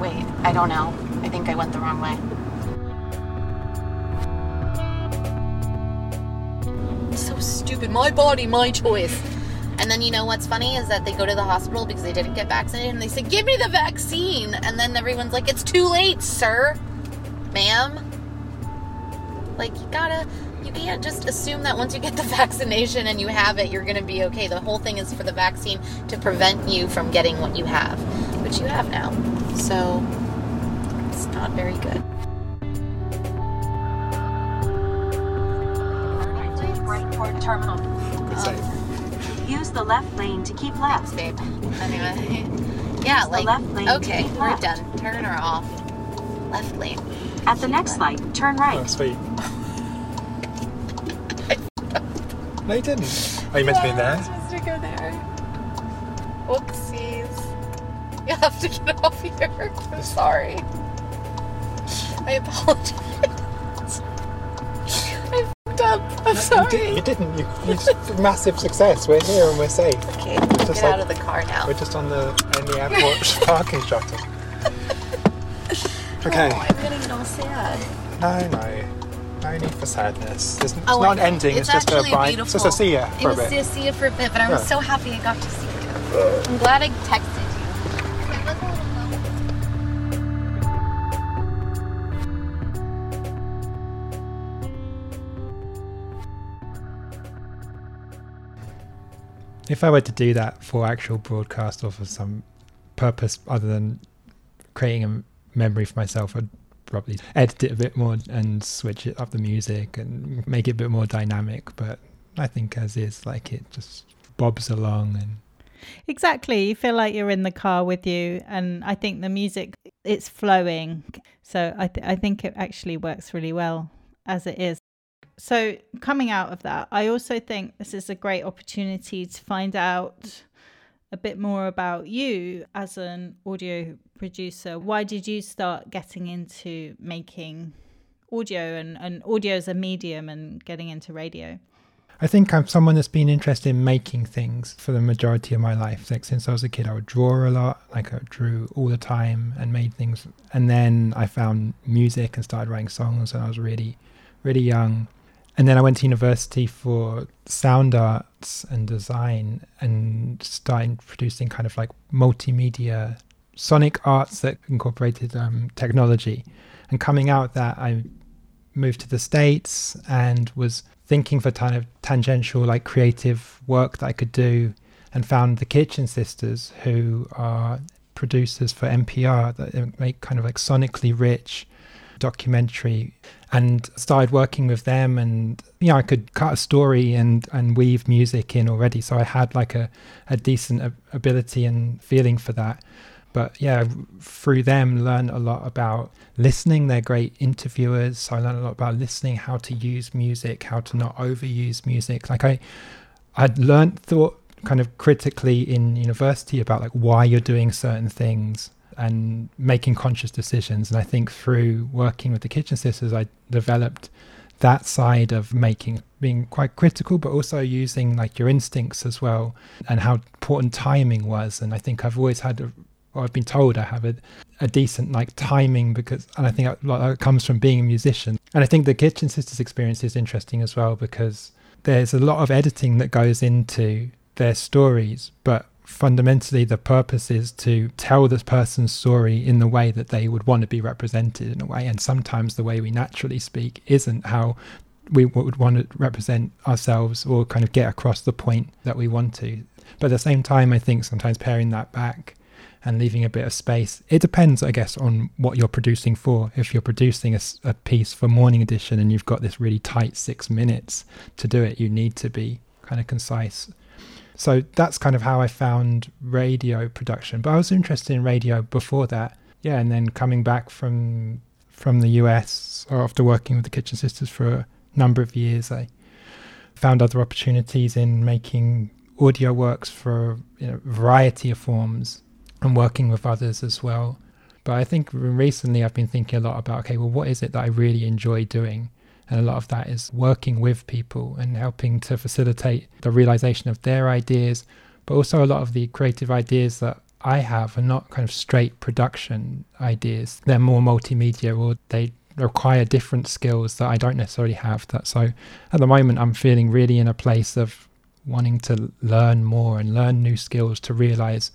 Wait, I don't know. I think I went the wrong way. So stupid. My body, my choice. And then you know what's funny is that they go to the hospital because they didn't get vaccinated and they say, Give me the vaccine. And then everyone's like, It's too late, sir. Ma'am. Like, you gotta, you can't just assume that once you get the [laughs] vaccination and you have it, you're gonna be okay. The whole thing is for the vaccine to prevent you from getting what you have, which you have now. So, it's not very good. Right toward terminal. Good save. Use the left lane to keep left. babe. Anyway, [laughs] yeah, Use the like, left lane to okay, we're left. done. Turn her off. Left lane. At the next light, turn right. Oh, sweet. no, you didn't. Oh, you meant to be in there? I'm supposed to go there. Oopsies. You have to get off here. I'm sorry. I apologize. [laughs] I fucked up. I'm You, sorry. did, you didn't. You, you just, massive success. We're here and we're safe. Okay, We're get just out of the car now. We're just on the in the airport [laughs] parking shuttle. Oh, okay. Oh, I'm getting all sad. No, no. No need for sadness. It's, it's Oh, not I know. ending. It's, It's just a actually bye. beautiful. It's just a see ya It for a was bit. to see you for a bit, but I was Yeah. so happy I got to see you. I'm glad I texted you. If I were to do that for actual broadcast or for some purpose other than creating a memory for myself, I'd probably edit it a bit more and switch it up the music and make it a bit more dynamic. But I think as is, like it just bobs along and Exactly. You feel like you're in the car with you. And I think the music, it's flowing. So I, th- I think it actually works really well as it is. So, coming out of that, I also think this is a great opportunity to find out a bit more about you as an audio producer. Why did you start getting into making audio and, and audio as a medium and getting into radio? I think I'm someone that's been interested in making things for the majority of my life. Like since I was a kid, I would draw a lot. Like I drew all the time and made things. And then I found music and started writing songs when I was really, really young. And then I went to university for sound arts and design and started producing kind of like multimedia sonic arts that incorporated um, technology. And coming out that, I moved to the States and was thinking for kind of tangential, like creative work that I could do and found the Kitchen Sisters, who are producers for NPR that make kind of like sonically rich documentary and started working with them. And you know I could cut a story and and weave music in already. So I had like a, a decent ability and feeling for that. But yeah through them learn a lot about listening. They're great interviewers. So I learned a lot about listening how to use music how to not overuse music. Like I I'd learned thought kind of critically in university about like why you're doing certain things and making conscious decisions. And I think through working with the Kitchen Sisters, I developed that side of making being quite critical but also using like your instincts as well and how important timing was and i think i've always had a, or i've been told i have a, a decent like timing because and i think it comes from being a musician and i think the kitchen sisters experience is interesting as well because there's a lot of editing that goes into their stories but fundamentally the purpose is to tell this person's story in the way that they would want to be represented in a way. And sometimes the way we naturally speak isn't how we would want to represent ourselves or kind of get across the point that we want to. But at the same time i think sometimes pairing that back and leaving a bit of space it depends i guess on what you're producing for. If you're producing a, a piece for morning edition and you've got this really tight six minutes to do it you need to be kind of concise so that's kind of how I found radio production. But I was interested in radio before that. Yeah, and then coming back from from the US after working with the Kitchen Sisters for a number of years, I found other opportunities in making audio works for you know, a variety of forms and working with others as well. But I think recently I've been thinking a lot about okay, well, what is it that I really enjoy doing? And a lot of that is working with people and helping to facilitate the realization of their ideas, but also a lot of the creative ideas that I have are not kind of straight production ideas. They're more multimedia or they require different skills that I don't necessarily have. That so at the moment I'm feeling really in a place of wanting to learn more and learn new skills to realize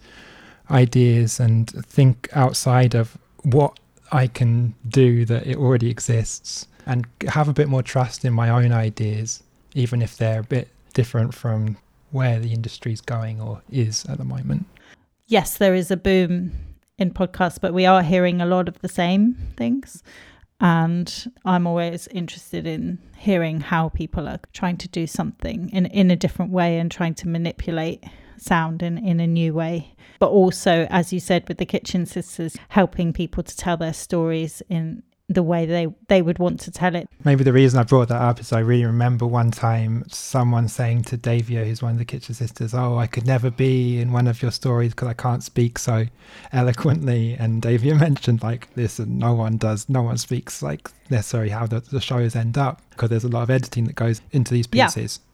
ideas and think outside of what I can do that it already exists and have a bit more trust in my own ideas, even if they're a bit different from where the industry's going or is at the moment. Yes, there is a boom in podcasts, but we are hearing a lot of the same things. And I'm always interested in hearing how people are trying to do something in, in a different way and trying to manipulate sound in, in a new way. But also, as you said, with the Kitchen Sisters, helping people to tell their stories in the way they they would want to tell it. Maybe the reason I brought that up is I really remember one time someone saying to Davia, who's one of the Kitchen Sisters, "Oh, I could never be in one of your stories because I can't speak so eloquently." And Davia [laughs] mentioned like, "Listen, no one does, no one speaks like necessarily how the, the shows end up because there's a lot of editing that goes into these pieces." Yeah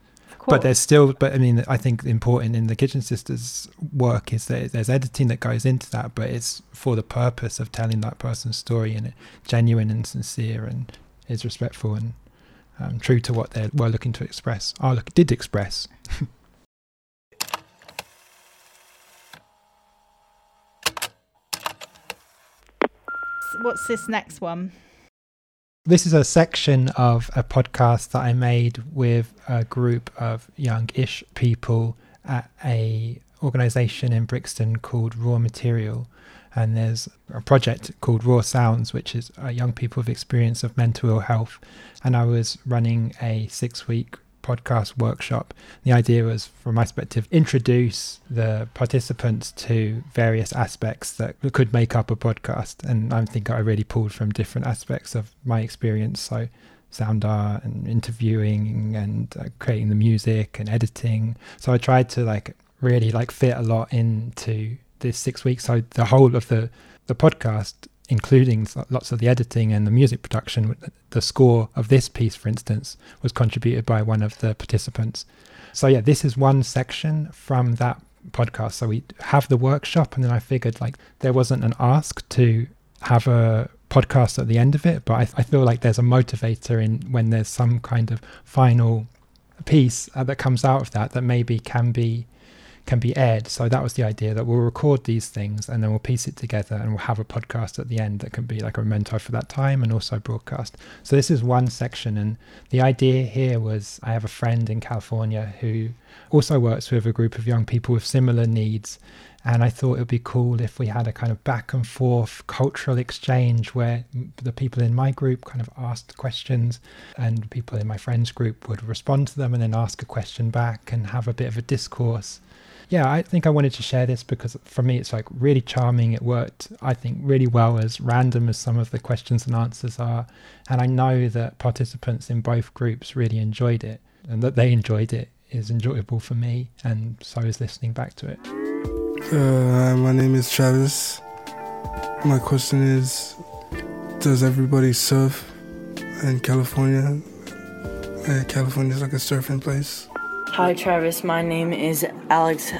but there's still but i mean i think important in the kitchen sisters work is that there's editing that goes into that but it's for the purpose of telling that person's story and it genuine and sincere and is respectful and um, true to what they were looking to express or look, did express. [laughs] What's this next one this is a section of a podcast that I made with a group of young-ish people at a organization in Brixton called Raw Material. And there's a project called Raw Sounds, which is uh, young people with experience of mental ill health. And I was running a six week podcast workshop. The idea was, from my perspective, introduce the participants to various aspects that could make up a podcast. And I think I really pulled from different aspects of my experience. So sound art and interviewing and uh, creating the music and editing. So I tried to like really like fit a lot into this six weeks. So the whole of the the podcast including lots of the editing and the music production. The score of this piece, for instance, was contributed by one of the participants. So, yeah, this is one section from that podcast. So, we have the workshop, and then I figured like there wasn't an ask to have a podcast at the end of it, but I, I feel like there's a motivator in when there's some kind of final piece uh, that comes out of that that maybe can be can be aired. So that was the idea that we'll record these things and then we'll piece it together and we'll have a podcast at the end that can be like a memento for that time and also broadcast. So this is one section. And the idea here was I have a friend in California who also works with a group of young people with similar needs. And I thought it would be cool if we had a kind of back and forth cultural exchange where the people in my group kind of asked questions and people in my friend's group would respond to them and then ask a question back and have a bit of a discourse yeah, I think I wanted to share this because for me it's like really charming. It worked, I think, really well as random as some of the questions and answers are. And I know that participants in both groups really enjoyed it and that they enjoyed it is enjoyable for me. And so is listening back to it. Uh, my name is Travis. My question is Does everybody surf in California? Uh, California is like a surfing place. Hi, Travis. My name is Alex.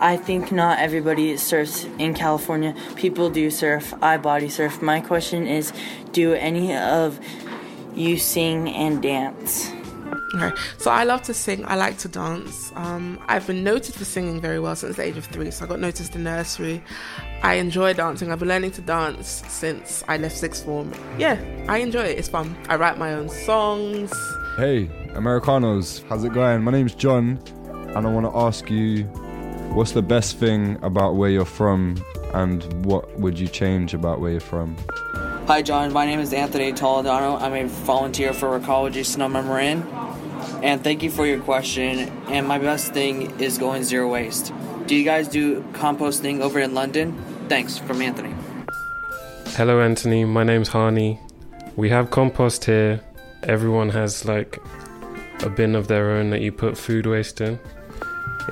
I think not everybody surfs in California. People do surf. I body surf. My question is Do any of you sing and dance? Okay, so I love to sing. I like to dance. Um, I've been noted for singing very well since the age of three. So I got noticed in nursery. I enjoy dancing. I've been learning to dance since I left sixth form. Yeah, I enjoy it. It's fun. I write my own songs. Hey, Americanos, how's it going? My name's John, and I want to ask you what's the best thing about where you're from, and what would you change about where you're from? Hi, John. My name is Anthony Toledano. I'm a volunteer for Recology Sonoma Marin. And thank you for your question. And my best thing is going zero waste. Do you guys do composting over in London? Thanks, from Anthony. Hello, Anthony. My name's Hani. We have compost here everyone has like a bin of their own that you put food waste in.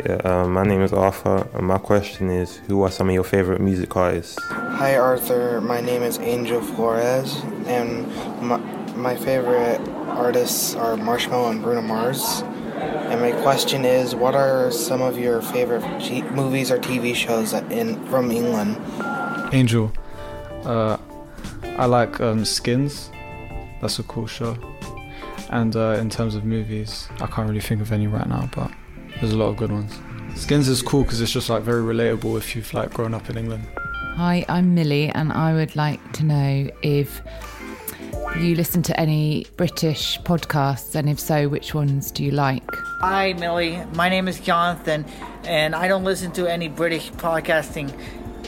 Yeah, uh, my name is Arthur, and my question is Who are some of your favorite music artists? Hi, Arthur. My name is Angel Flores, and my, my favorite artists are Marshmello and Bruno Mars. And my question is What are some of your favorite G- movies or TV shows in from England? Angel. Uh, I like um, Skins. That's a cool show. And uh, in terms of movies, I can't really think of any right now, but there's a lot of good ones. Skins is cool because it's just like very relatable if you've like grown up in England. Hi, I'm Millie, and I would like to know if you listen to any British podcasts, and if so, which ones do you like? Hi, Millie. My name is Jonathan, and I don't listen to any British podcasting.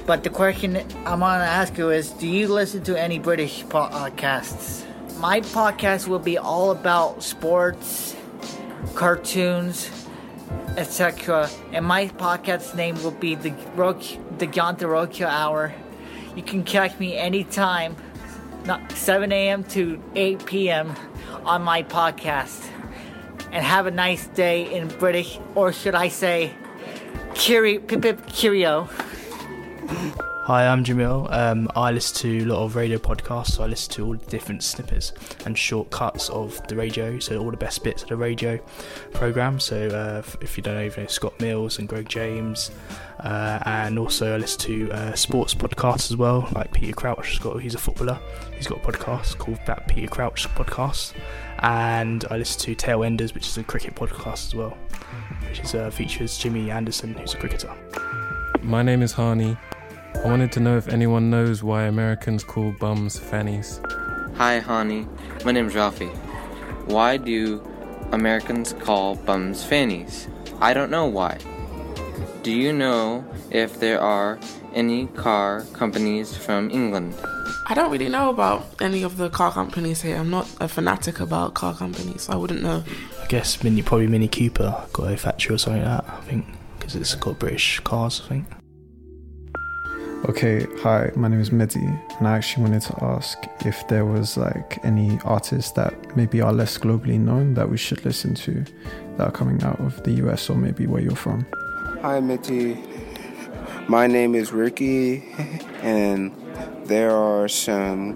But the question I'm going to ask you is Do you listen to any British podcasts? My podcast will be all about sports, cartoons, etc. And my podcast name will be the the Jonathan Rokia Hour. You can catch me anytime, not 7 a.m. to 8 p.m. on my podcast. And have a nice day in British, or should I say, Curio, pip pip curio. Hi, I'm Jamil. Um, I listen to a lot of radio podcasts, so I listen to all the different snippets and shortcuts of the radio, so all the best bits of the radio program. So, uh, if you don't know, you know Scott Mills and Greg James, uh, and also I listen to uh, sports podcasts as well, like Peter Crouch. Got, he's a footballer. He's got a podcast called that Peter Crouch podcast, and I listen to Tailenders, which is a cricket podcast as well, which is uh, features Jimmy Anderson, who's a cricketer. My name is Hani. I wanted to know if anyone knows why Americans call bums fannies. Hi, Hani. My name's Ralphie. Why do Americans call bums fannies? I don't know why. Do you know if there are any car companies from England? I don't really know about any of the car companies here. I'm not a fanatic about car companies. So I wouldn't know. I guess Mini, probably Mini Cooper got a factory or something like that. I think because it's got British cars. I think. Okay, hi, my name is Mehdi, and I actually wanted to ask if there was like any artists that maybe are less globally known that we should listen to that are coming out of the US or maybe where you're from. Hi, Mitty. My name is Ricky, and there are some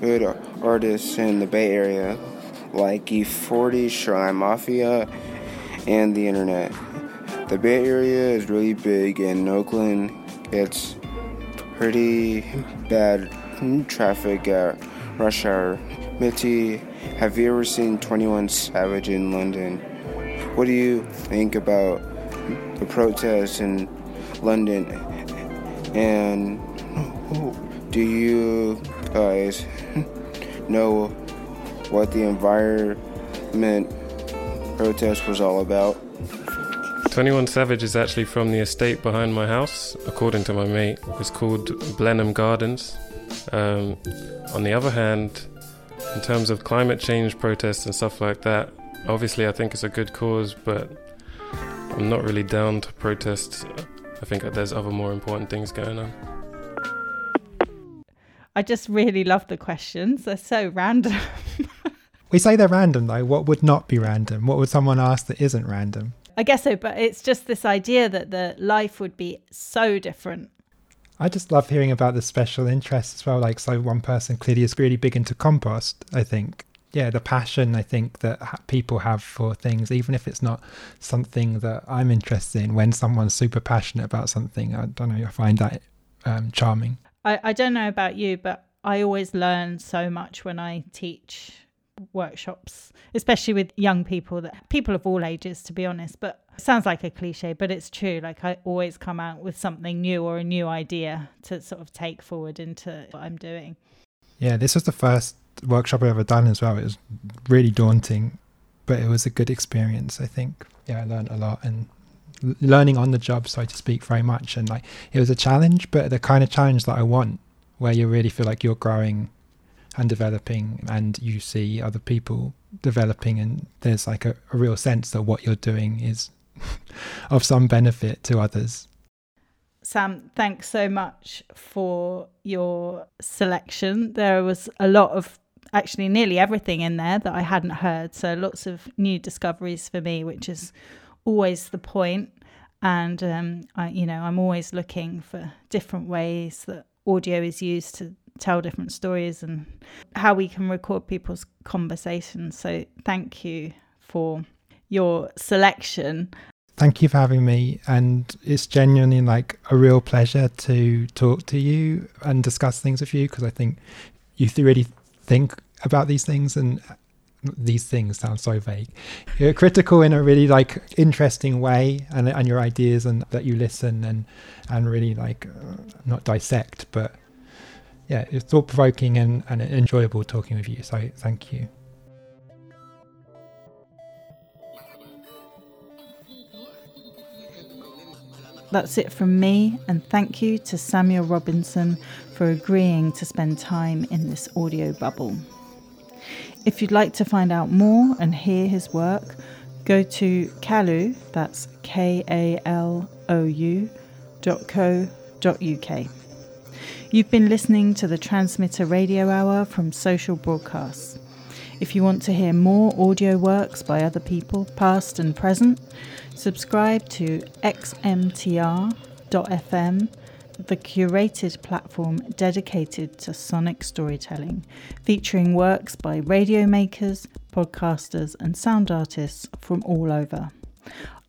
good artists in the Bay Area like E40, Shrine Mafia, and the internet. The Bay Area is really big, and Oakland gets pretty bad traffic at rush hour. Mitty, have you ever seen 21 Savage in London? What do you think about the protests in London? And do you guys know what the environment protest was all about? 21 Savage is actually from the estate behind my house, according to my mate. It's called Blenheim Gardens. Um, on the other hand, in terms of climate change protests and stuff like that, obviously I think it's a good cause, but I'm not really down to protest. I think there's other more important things going on. I just really love the questions. They're so random. [laughs] we say they're random though. What would not be random? What would someone ask that isn't random? I guess so, but it's just this idea that the life would be so different. I just love hearing about the special interests as well. Like, so one person clearly is really big into compost. I think, yeah, the passion I think that people have for things, even if it's not something that I'm interested in. When someone's super passionate about something, I don't know, I find that um, charming. I, I don't know about you, but I always learn so much when I teach workshops, especially with young people that people of all ages, to be honest. But sounds like a cliche, but it's true. Like I always come out with something new or a new idea to sort of take forward into what I'm doing. Yeah, this was the first workshop I've ever done as well. It was really daunting, but it was a good experience. I think. Yeah, I learned a lot and learning on the job, so to speak, very much. And like it was a challenge, but the kind of challenge that I want, where you really feel like you're growing and developing and you see other people developing and there's like a, a real sense that what you're doing is [laughs] of some benefit to others Sam, thanks so much for your selection. There was a lot of actually nearly everything in there that I hadn't heard. So lots of new discoveries for me, which is always the point. And um, I, you know, I'm always looking for different ways that audio is used to tell different stories and how we can record people's conversations. So thank you for your selection. Thank you for having me. And it's genuinely like a real pleasure to talk to you and discuss things with you because I think you really think about these things and these things sound so vague. You're critical in a really like interesting way and and your ideas and that you listen and and really like uh, not dissect but yeah, it's thought provoking and, and enjoyable talking with you. So thank you. That's it from me, and thank you to Samuel Robinson for agreeing to spend time in this audio bubble. If you'd like to find out more and hear his work, go to Kalou, that's K A L O U, dot co dot UK. You've been listening to the Transmitter Radio Hour from Social Broadcasts. If you want to hear more audio works by other people, past and present, subscribe to xmtr.fm, the curated platform dedicated to sonic storytelling, featuring works by radio makers, podcasters, and sound artists from all over.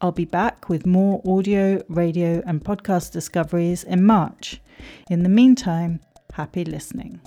I'll be back with more audio, radio, and podcast discoveries in March. In the meantime, happy listening.